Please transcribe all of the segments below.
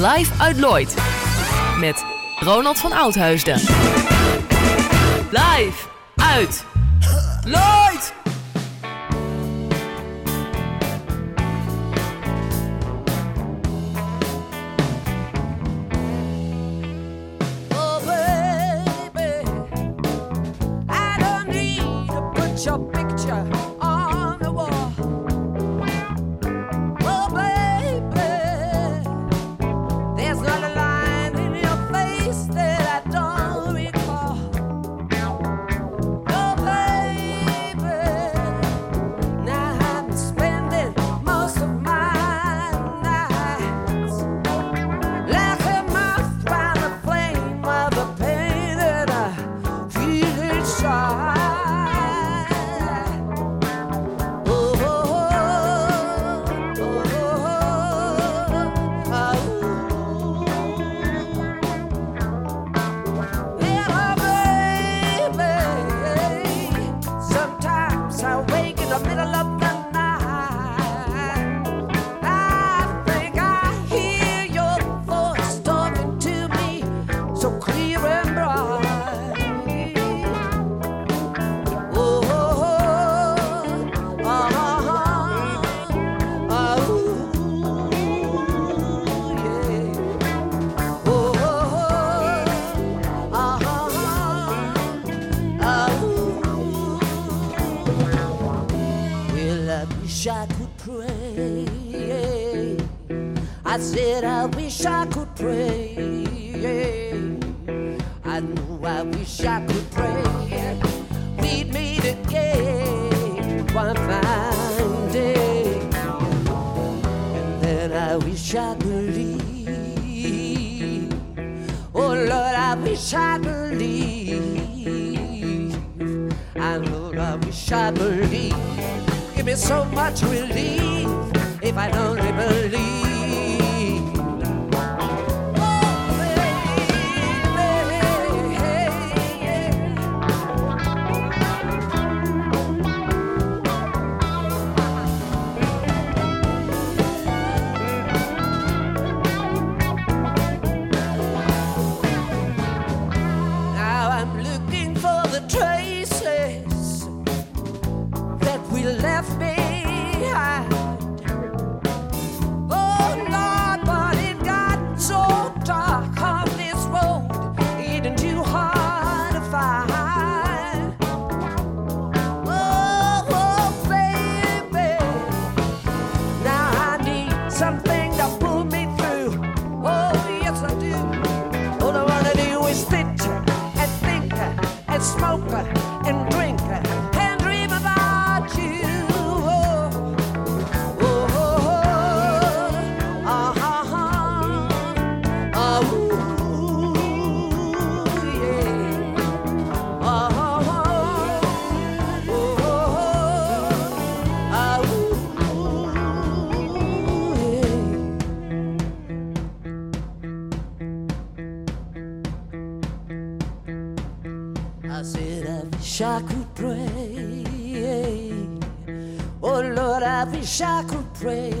Live uit Lloyd. Met Ronald van Oudhuisden. Live uit Lloyd! your picture I know I wish I could pray. We'd meet again one fine day. And then I wish I believe. Oh Lord, I wish I believe. I Lord, I wish I believe. Give me so much relief if I only believe. I wish I could pray.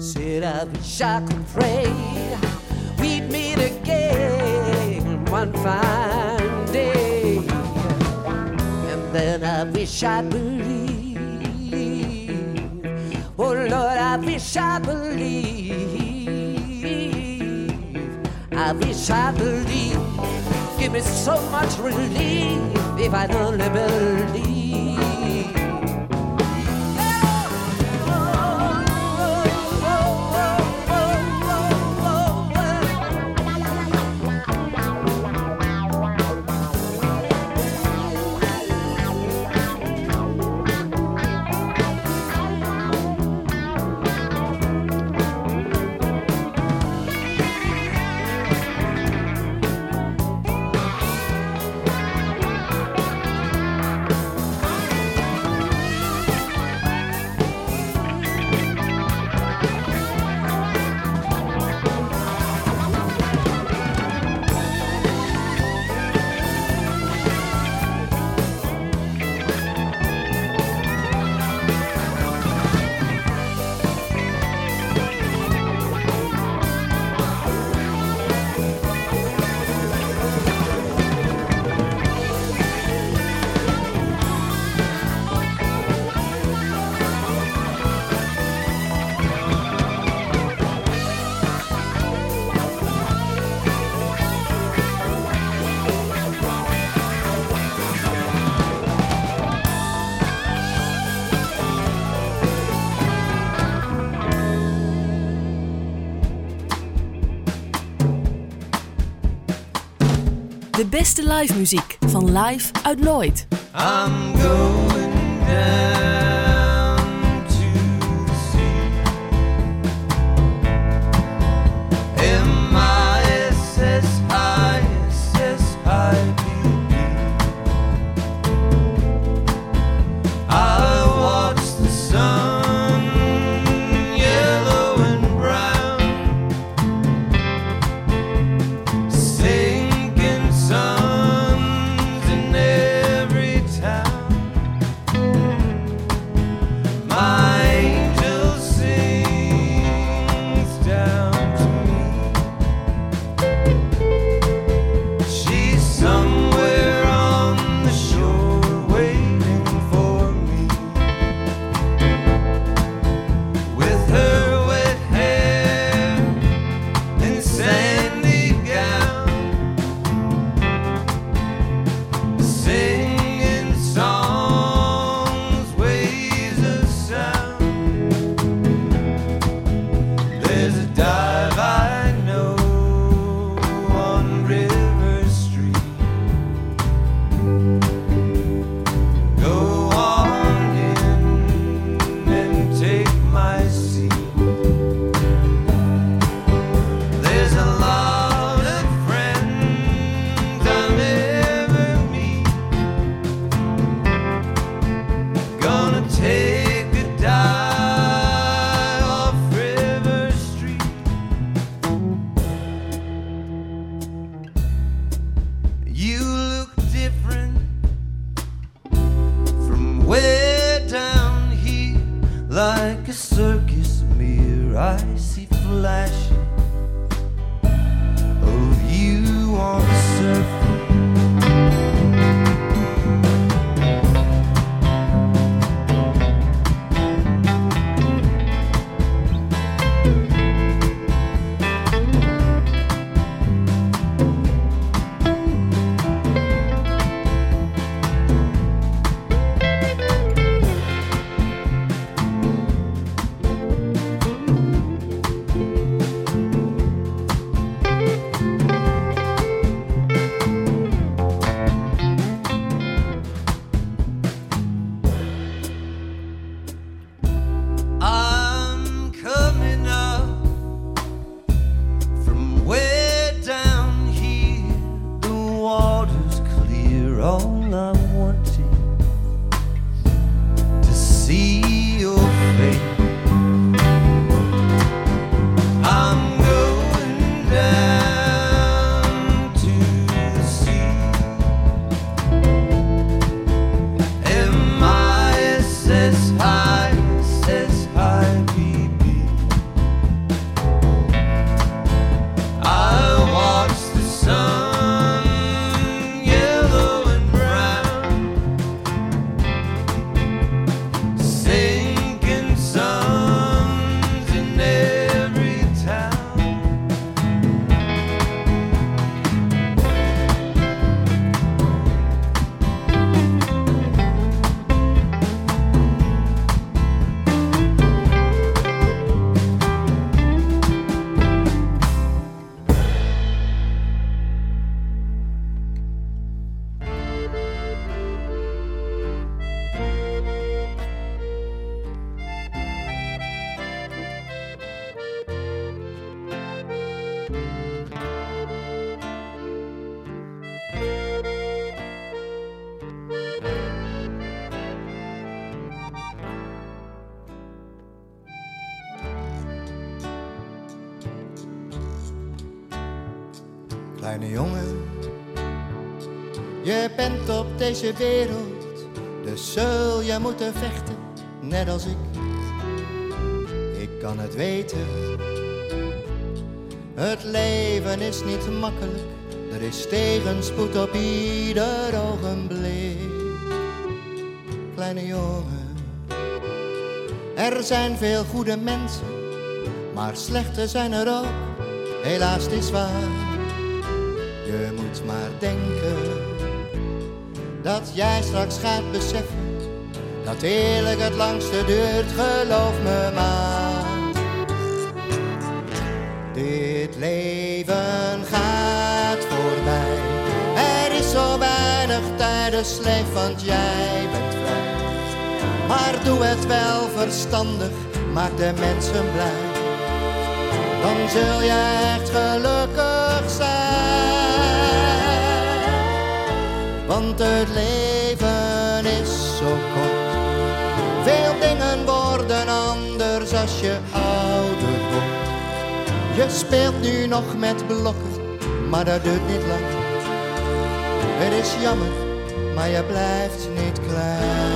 Said, I wish I could pray. We'd meet again one fine day. And then I wish I believe. Oh Lord, I wish I believe. I wish I believe. Give me so much relief if I only believe. De beste live muziek van Live uit Nooit. I'm going like a circus mirror. I see flashing of you on the surface. Jongen, je bent op deze wereld, dus zul je moeten vechten, net als ik. Ik kan het weten, het leven is niet makkelijk, er is tegenspoed op ieder ogenblik. Kleine jongen, er zijn veel goede mensen, maar slechte zijn er ook, helaas is waar. Maar denken dat jij straks gaat beseffen dat eerlijk het langste duurt, geloof me maar. Dit leven gaat voorbij tijden want jij bent vrij. Maar doe het wel verstandig, maak de mensen blij. Dan zul je echt gelukkig Want het leven is zo kort. Veel dingen worden anders als je ouder wordt. Je speelt nu nog met blokken, maar dat duurt niet lang. Het is jammer, maar je blijft niet klein.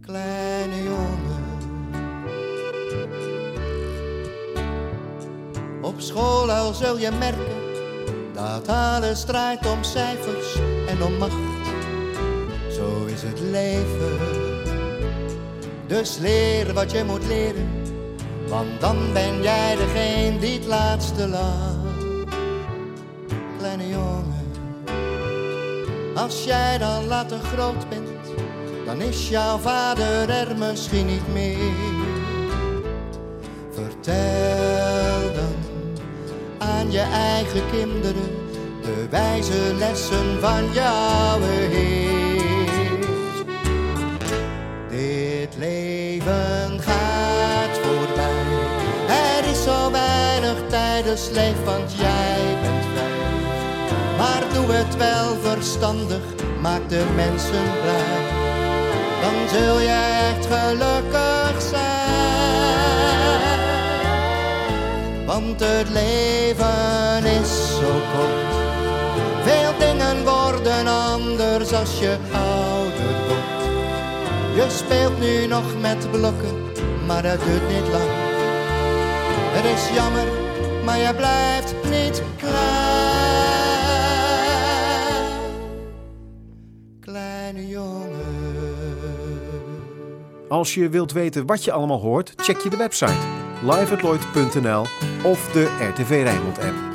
Kleine jongen. Op school al zul je merken dat alles draait om cijfers en om macht. Zo is het leven. Dus leer wat je moet leren, want dan ben jij degene die het laatste laat. Kleine jongen, als jij dan later groot bent, dan is jouw vader er misschien niet meer. Vertel je eigen kinderen de wijze lessen van jouw Heer. Dit leven gaat voorbij. Er is zo weinig tijdens leef, want jij bent vrij. Maar doe het wel verstandig, maak de mensen blij. Dan zul je echt gelukkig zijn. Want het leven is zo kort. Veel dingen worden anders als je ouder wordt. Je speelt nu nog met blokken, maar dat duurt niet lang. Het is jammer, maar je blijft niet klein. Kleine jongen. Als je wilt weten wat je allemaal hoort, check je de website liveatloid.nl of de RTV Rijnmond app.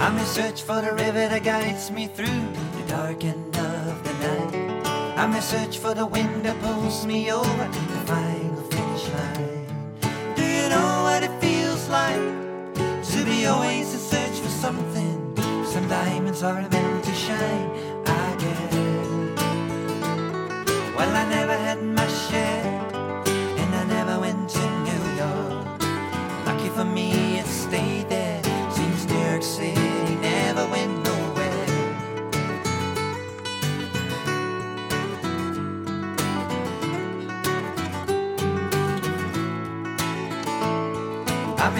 I'm in search for the river that guides me through the dark end of the night. I'm in search for the wind that pulls me over the final finish line. Do you know what it feels like to be always in search for something? Some diamonds are meant to shine, I guess. Well, I never had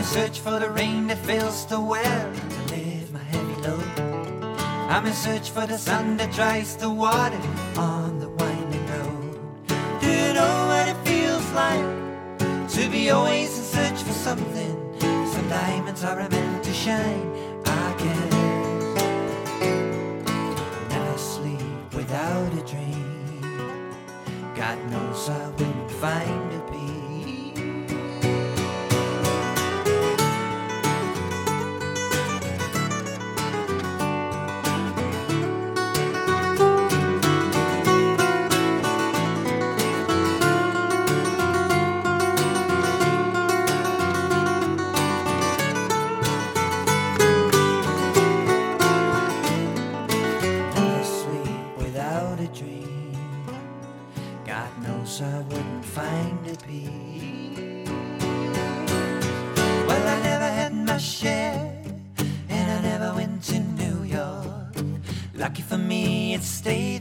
search for the rain that fills the well to lift my heavy load. I'm in search for the sun that dries the water on the winding road. Do you know what it feels like to be always in search for something? Some diamonds are meant to shine, I guess. Never sleep without a dream. God knows I wouldn't find a peace. Lucky for me, it stayed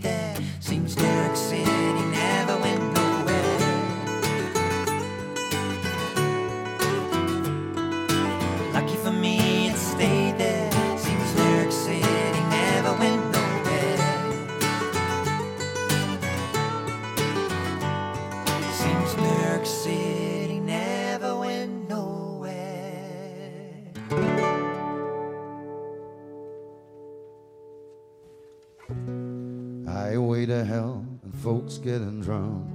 Getting drunk.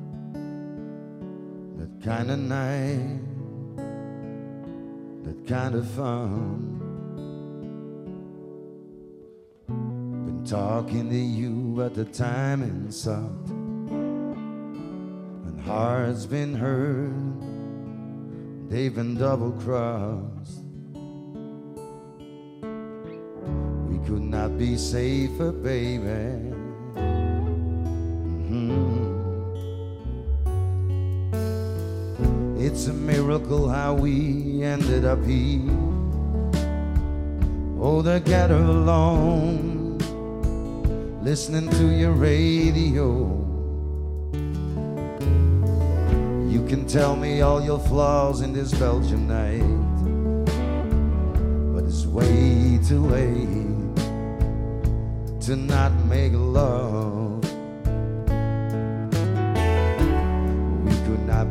That kind of night, that kind of fun. Been talking to you, but the timing sucked. And hearts been hurt, they've been double crossed. We could not be safer, baby. It's a miracle how we ended up here. Oh, together alone, listening to your radio. You can tell me all your flaws in this Belgian night, but it's way too late to not make love.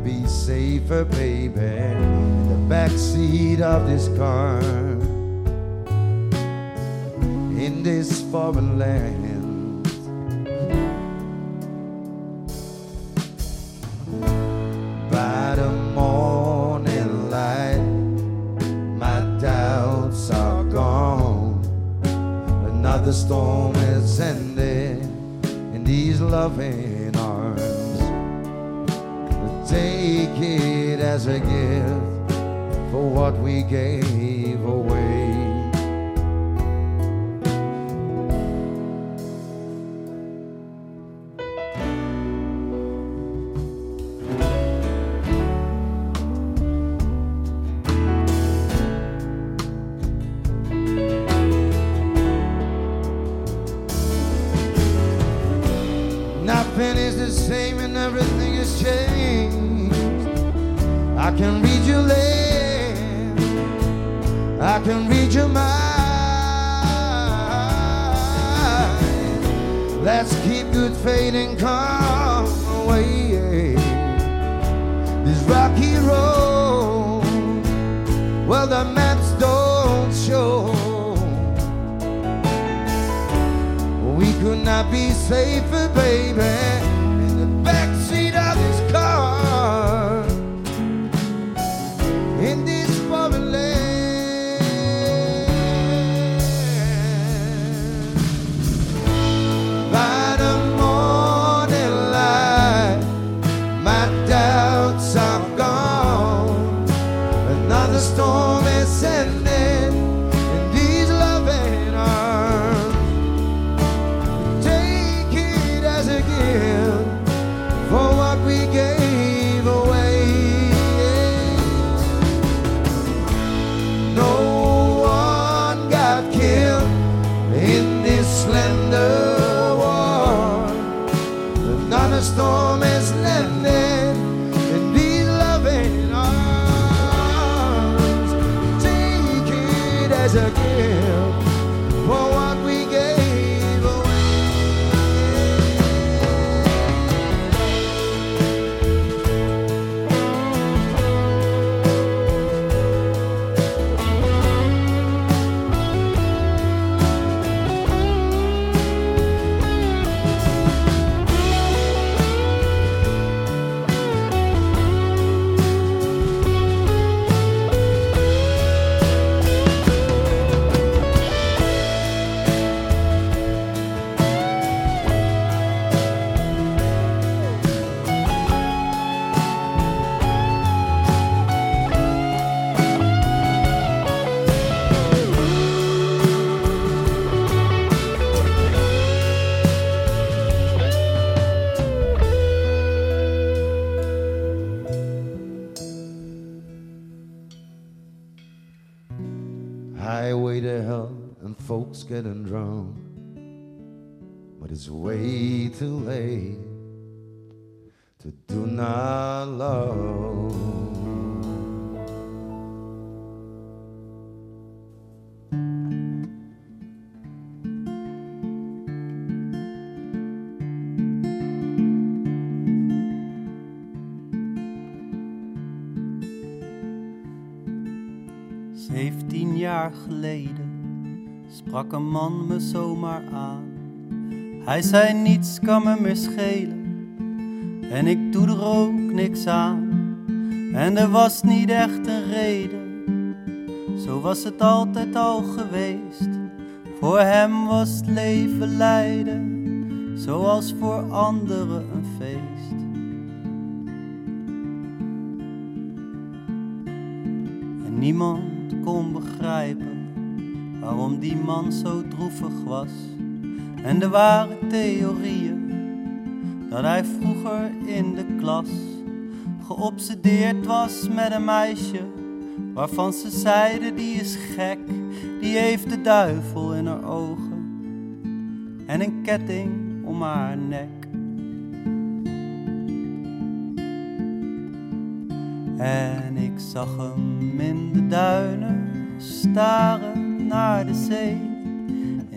Be safer, baby, in the backseat of this car, in this foreign land. By the morning light, my doubts are gone. Another storm is ended in these loving Take it as a gift for what we gave it's way too late to do not love. Zeventien jaar geleden sprak een man me zomaar aan. Hij zei niets kan me meer schelen, En ik doe er ook niks aan. En er was niet echt een reden. Zo was het altijd al geweest. Voor hem was leven lijden, zoals voor anderen een feest. En niemand kon begrijpen waarom die man zo droevig was. En er waren theorieën dat hij vroeger in de klas geobsedeerd was met een meisje waarvan ze zeiden die is gek, die heeft de duivel in haar ogen en een ketting om haar nek. En ik zag hem in de duinen staren naar de zee,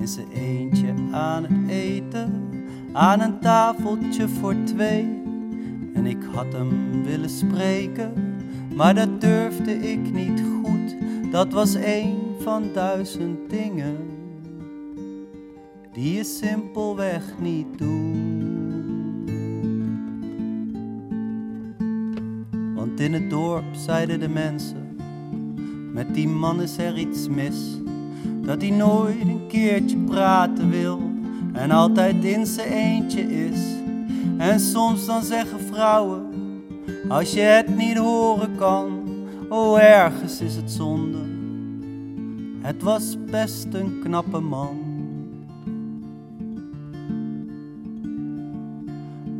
in zijn eentje aan het eten, aan een tafeltje voor twee. En ik had hem willen spreken, maar dat durfde ik niet goed. Dat was een van duizend dingen die je simpelweg niet doet. Want in het dorp zeiden de mensen, met die man is er iets mis. Dat hij nooit een keertje praten wil en altijd in zijn eentje is. En soms dan zeggen vrouwen, als je het niet horen kan, oh ergens is het zonde. Het was best een knappe man.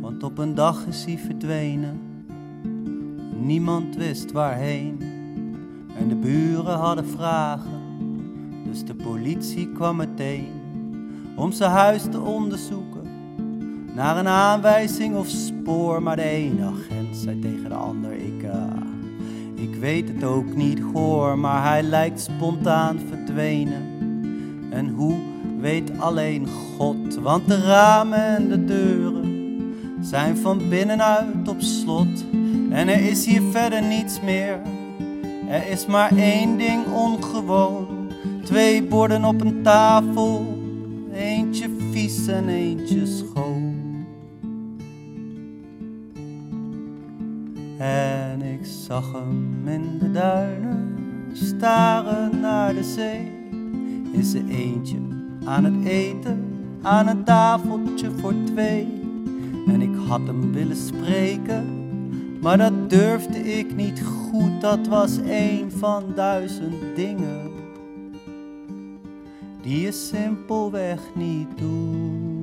Want op een dag is hij verdwenen, niemand wist waarheen. En de buren hadden vragen, dus de politie kwam meteen om zijn huis te onderzoeken naar een aanwijzing of spoor. Maar de ene agent zei tegen de ander: Ik, uh, ik weet het ook niet, hoor, maar hij lijkt spontaan verdwenen. En hoe weet alleen God, want de ramen en de deuren zijn van binnenuit op slot. En er is hier verder niets meer. Er is maar één ding ongewoon: twee borden op een tafel, eentje vies en eentje schoon. En ik zag hem in de duinen staren naar de zee. In zijn eentje aan het eten, aan een tafeltje voor twee. En ik had hem willen spreken, maar dat durfde ik niet goed. Dat was een van duizend dingen die je simpelweg niet doet.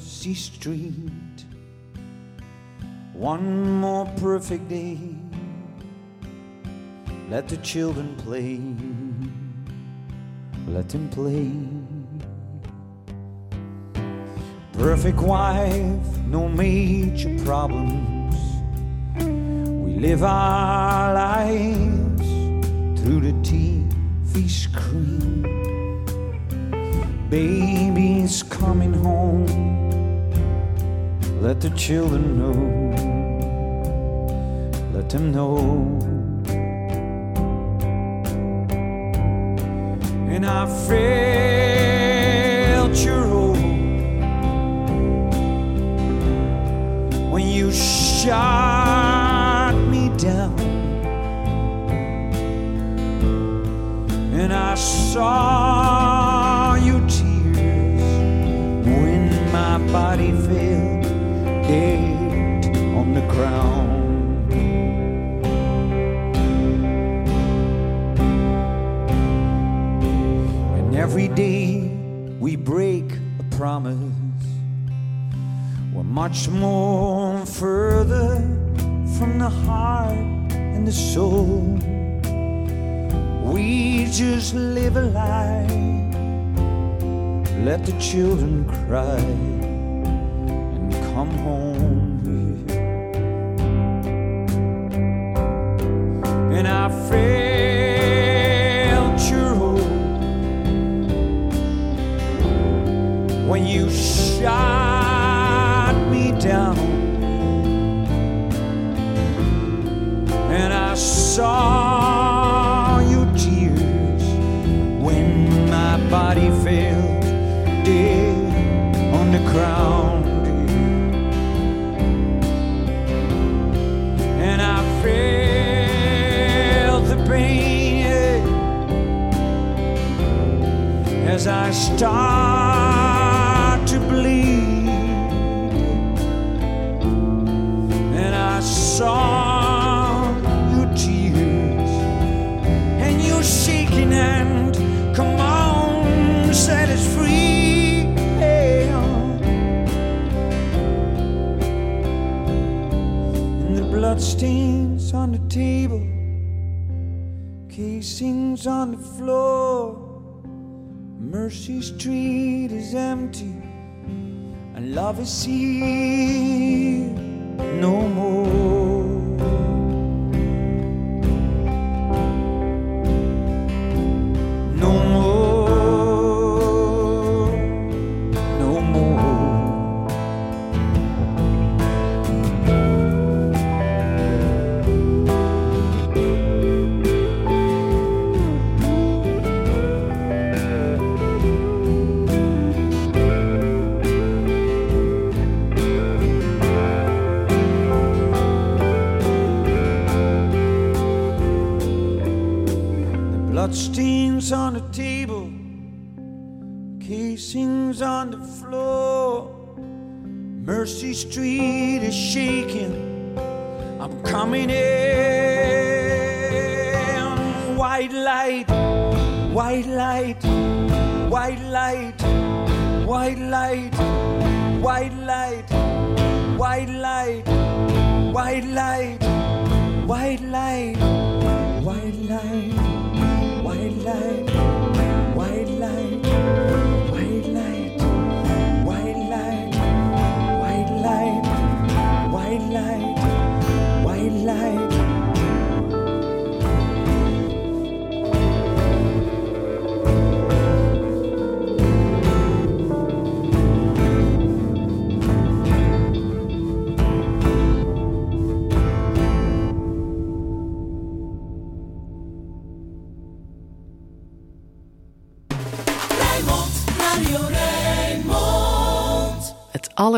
Mercy Street. One more perfect day. Let the children play. Let them play. Perfect wife, no major problems. We live our lives through the TV screen. Baby's coming home. Let the children know. Let them know. And I felt your hope when you shot me down. And I saw your tears when my body fell crown. And every day we break a promise, we're much more further from the heart and the soul. We just live a life, let the children cry and come home. When you shine. as I start to bleed. And I saw your tears and your shaking hand. Come on, set us free. And the blood stains on the table, casings on the floor. Mercy Street is empty, and love is here no more.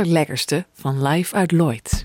lekkerste van Live uit Lloyd.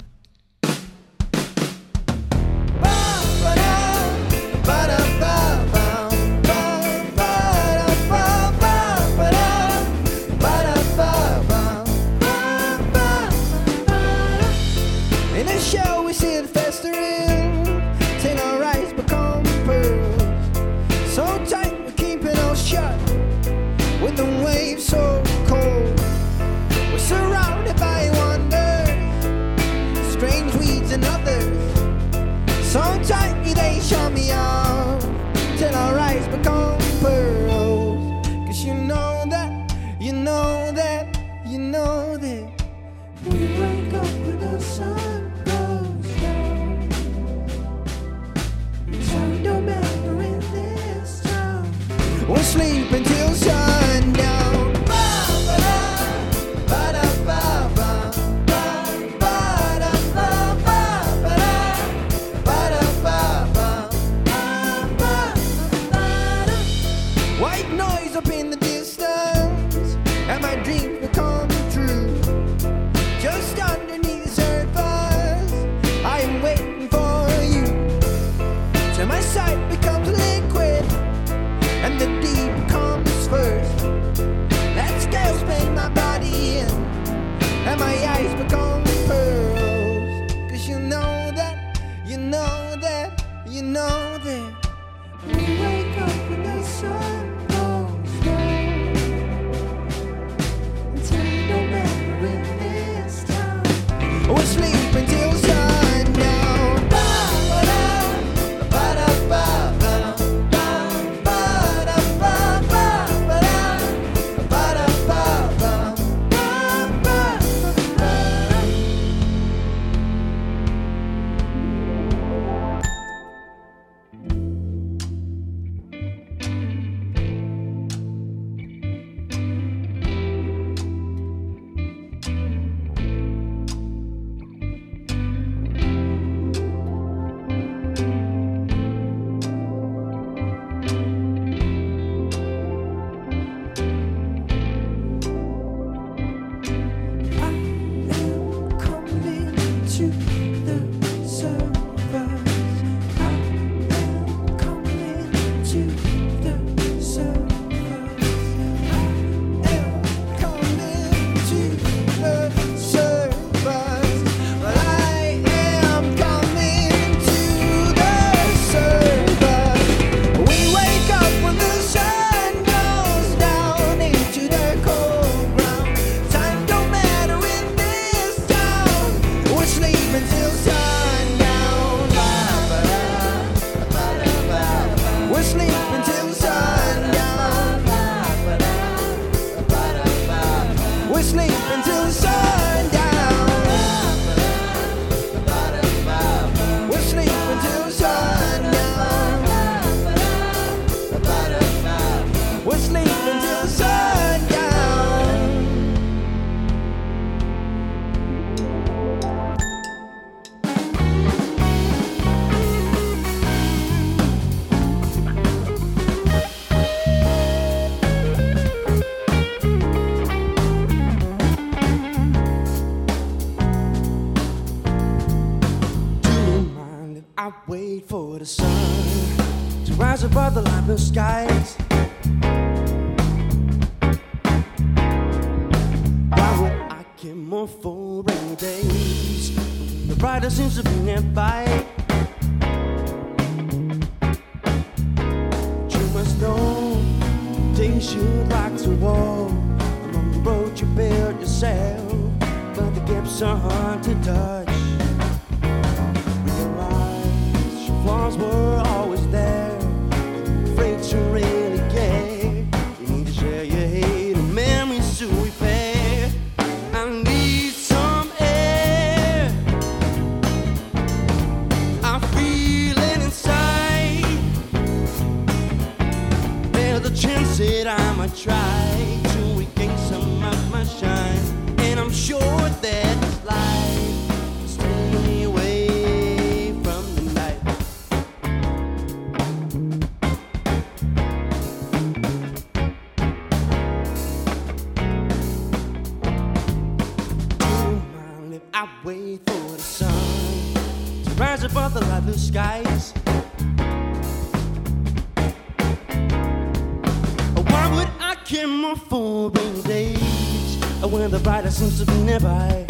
golden days when the brighter seems to be nearby.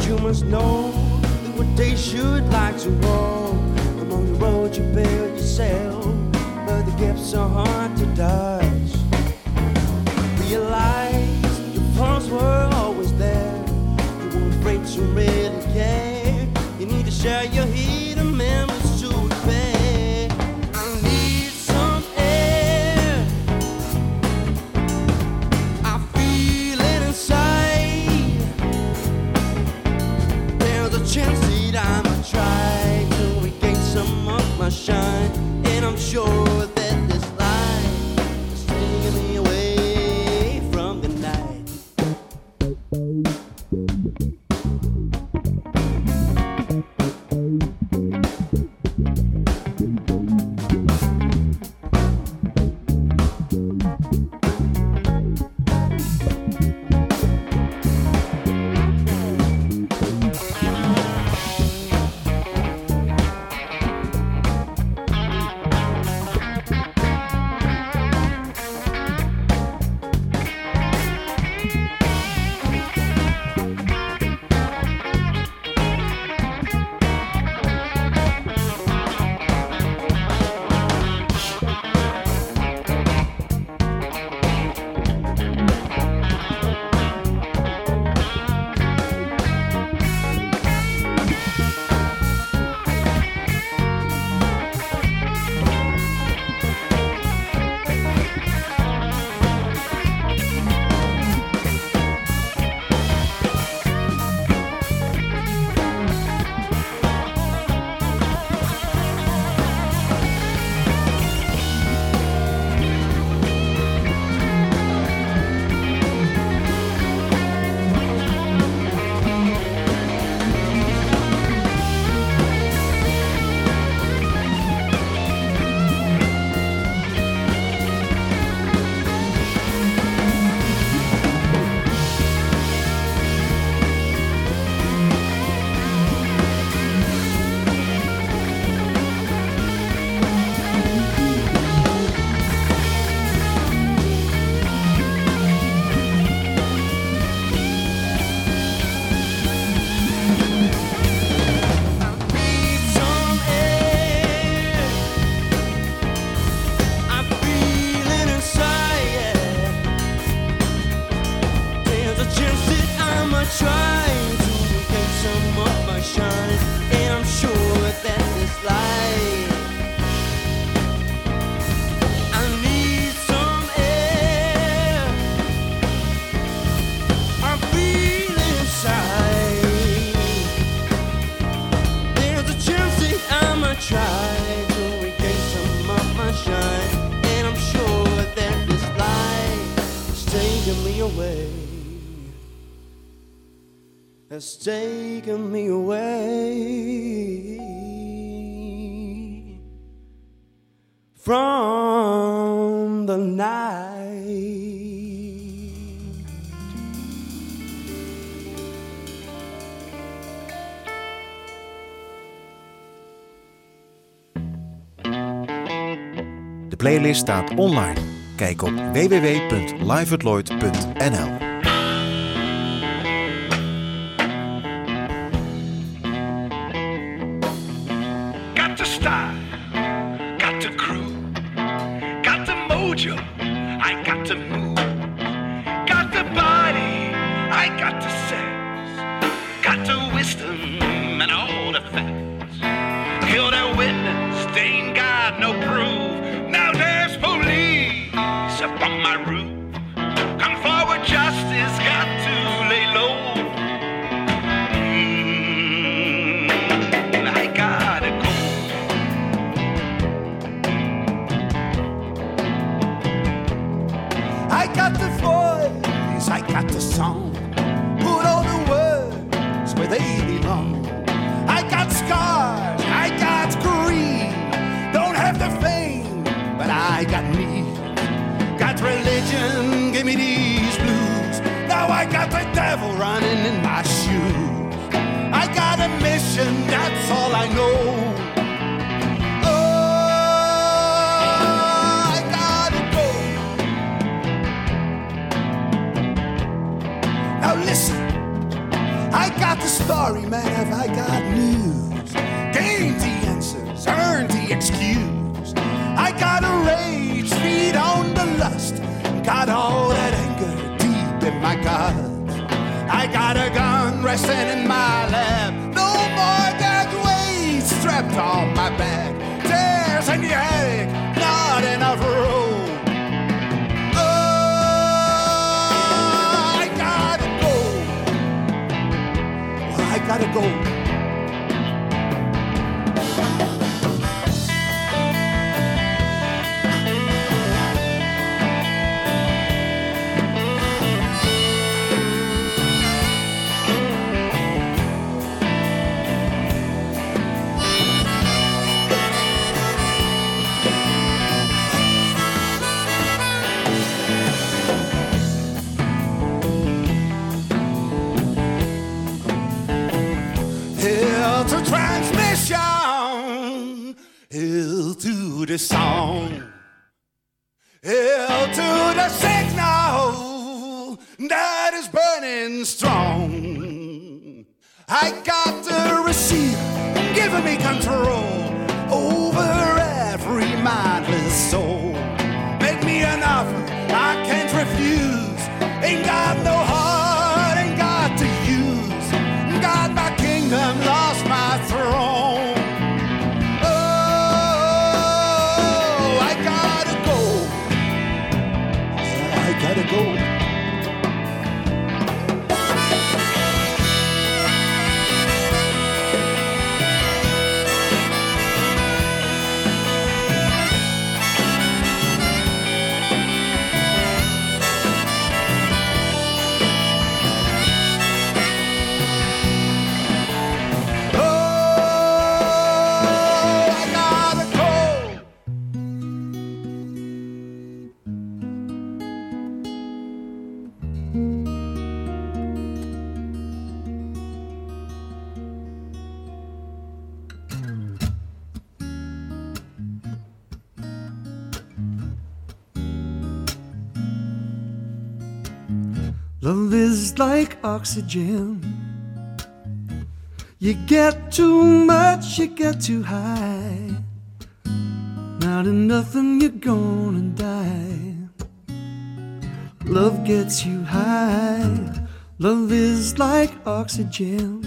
Humans know what they should like to walk among the road you build yourself, but the gaps are hard to dodge. Realize your pawns were always there. You won't break to really care. You need to share your heat. taken me away from the night. De playlist staat online. Kijk op www.liveatloyd.nl the. Love is like oxygen. You get too much, you get too high. Not enough, and you're gonna die. Love gets you high. Love is like oxygen.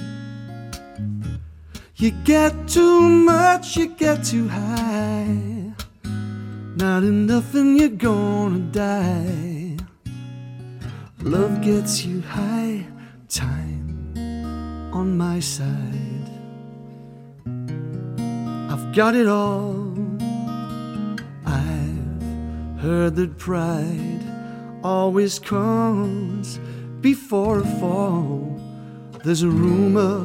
You get too much, you get too high. Not enough, and you're gonna die. Love gets you high, time on my side. I've got it all. I've heard that pride always comes before a fall. There's a rumor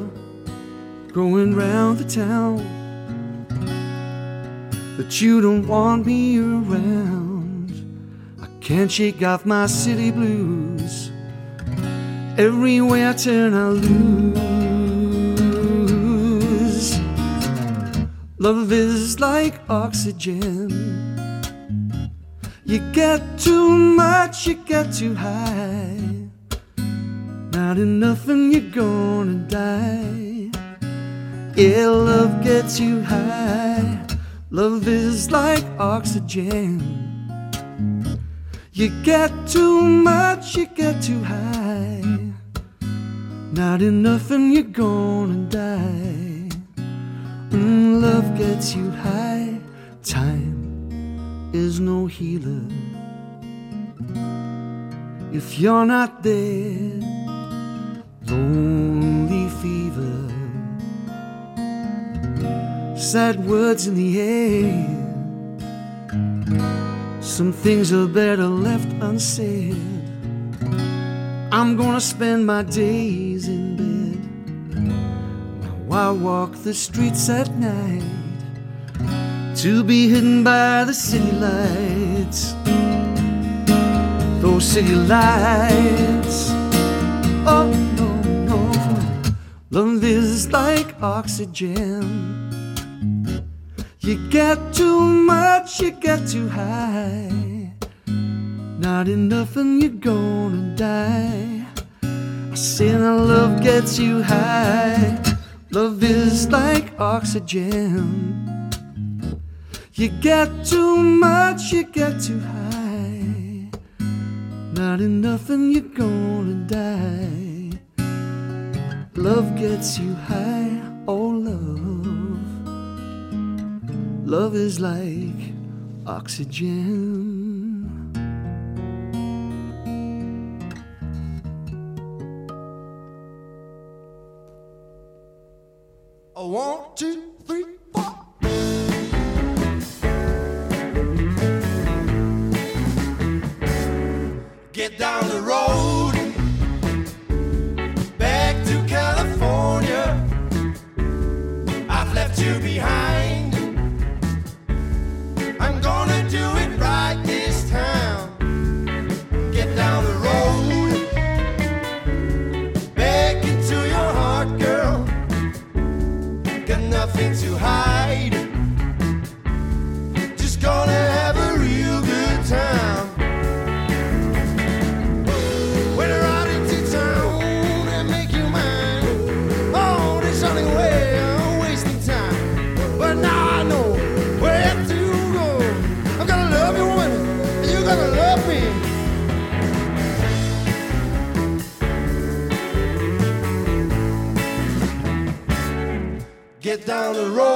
going round the town that you don't want me around. Can't shake off my city blues. Every way I turn, I lose. Love is like oxygen. You get too much, you get too high. Not enough, and you're gonna die. Yeah, love gets you high. Love is like oxygen. You get too much, you get too high. Not enough, and you're gonna die. Mm, love gets you high. Time is no healer. If you're not there, lonely fever, sad words in the air. Some things are better left unsaid. I'm gonna spend my days in bed. Now I walk the streets at night to be hidden by the city lights. Those city lights. Oh no, no. Love is like oxygen. You get too much, you get too high. Not enough, and you're gonna die. I said, love gets you high. Love is like oxygen. You get too much, you get too high. Not enough, and you're gonna die. Love gets you high, oh love. Love is like oxygen. A one, two, down the road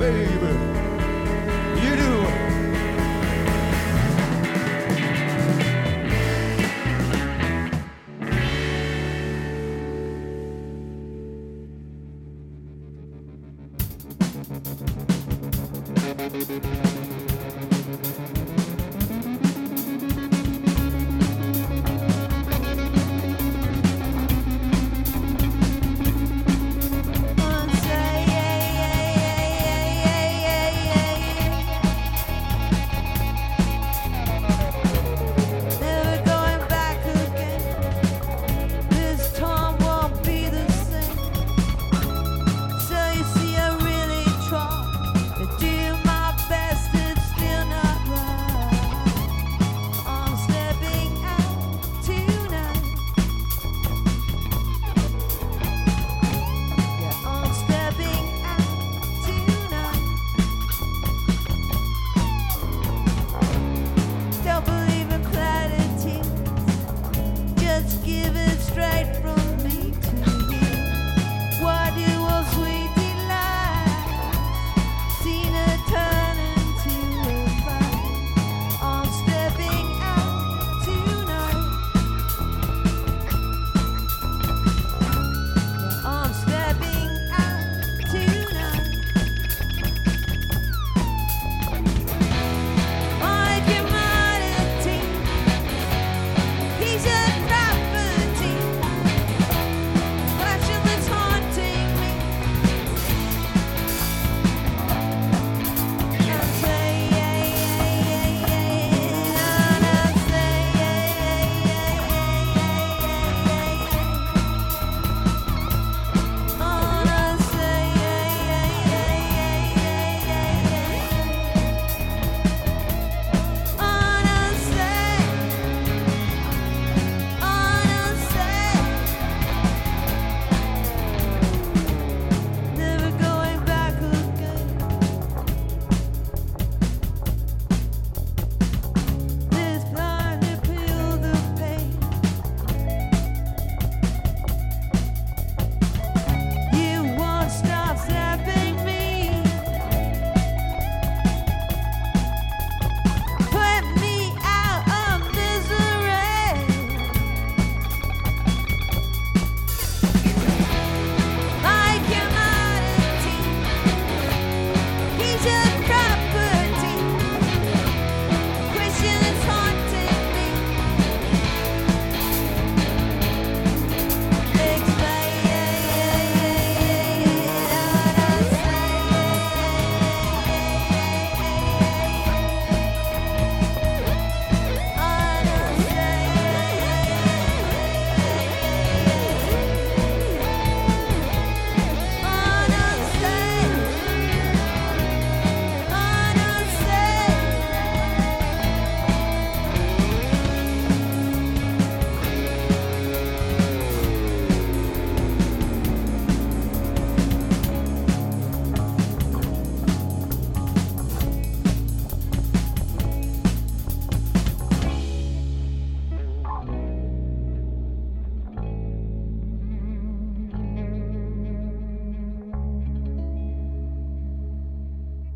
baby.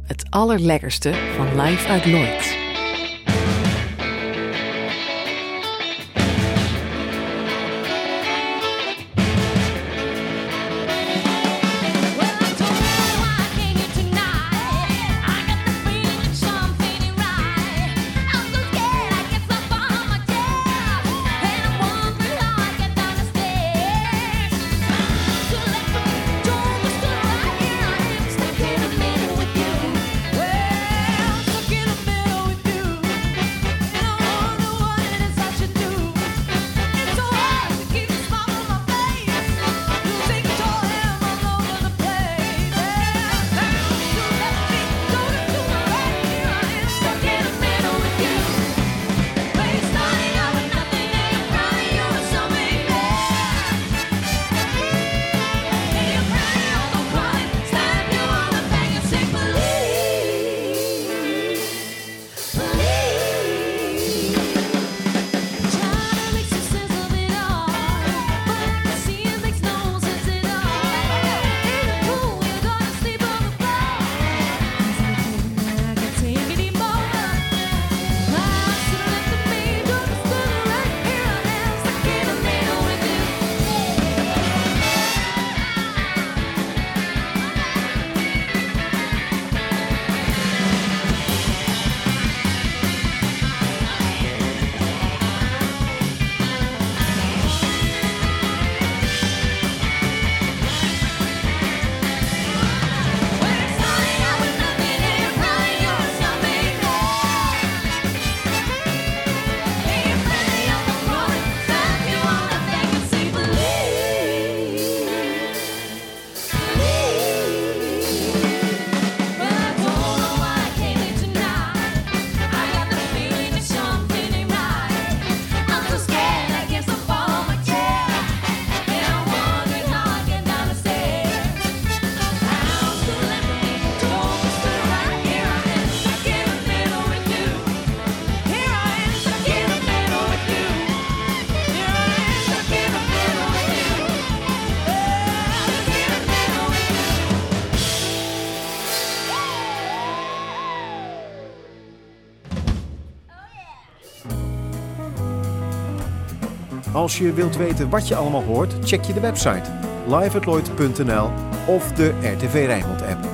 Het allerlekkerste van Live uit Lloyd. Als je wilt weten wat je allemaal hoort, check je de website liveatloid.nl of de RTV Rijnmond app.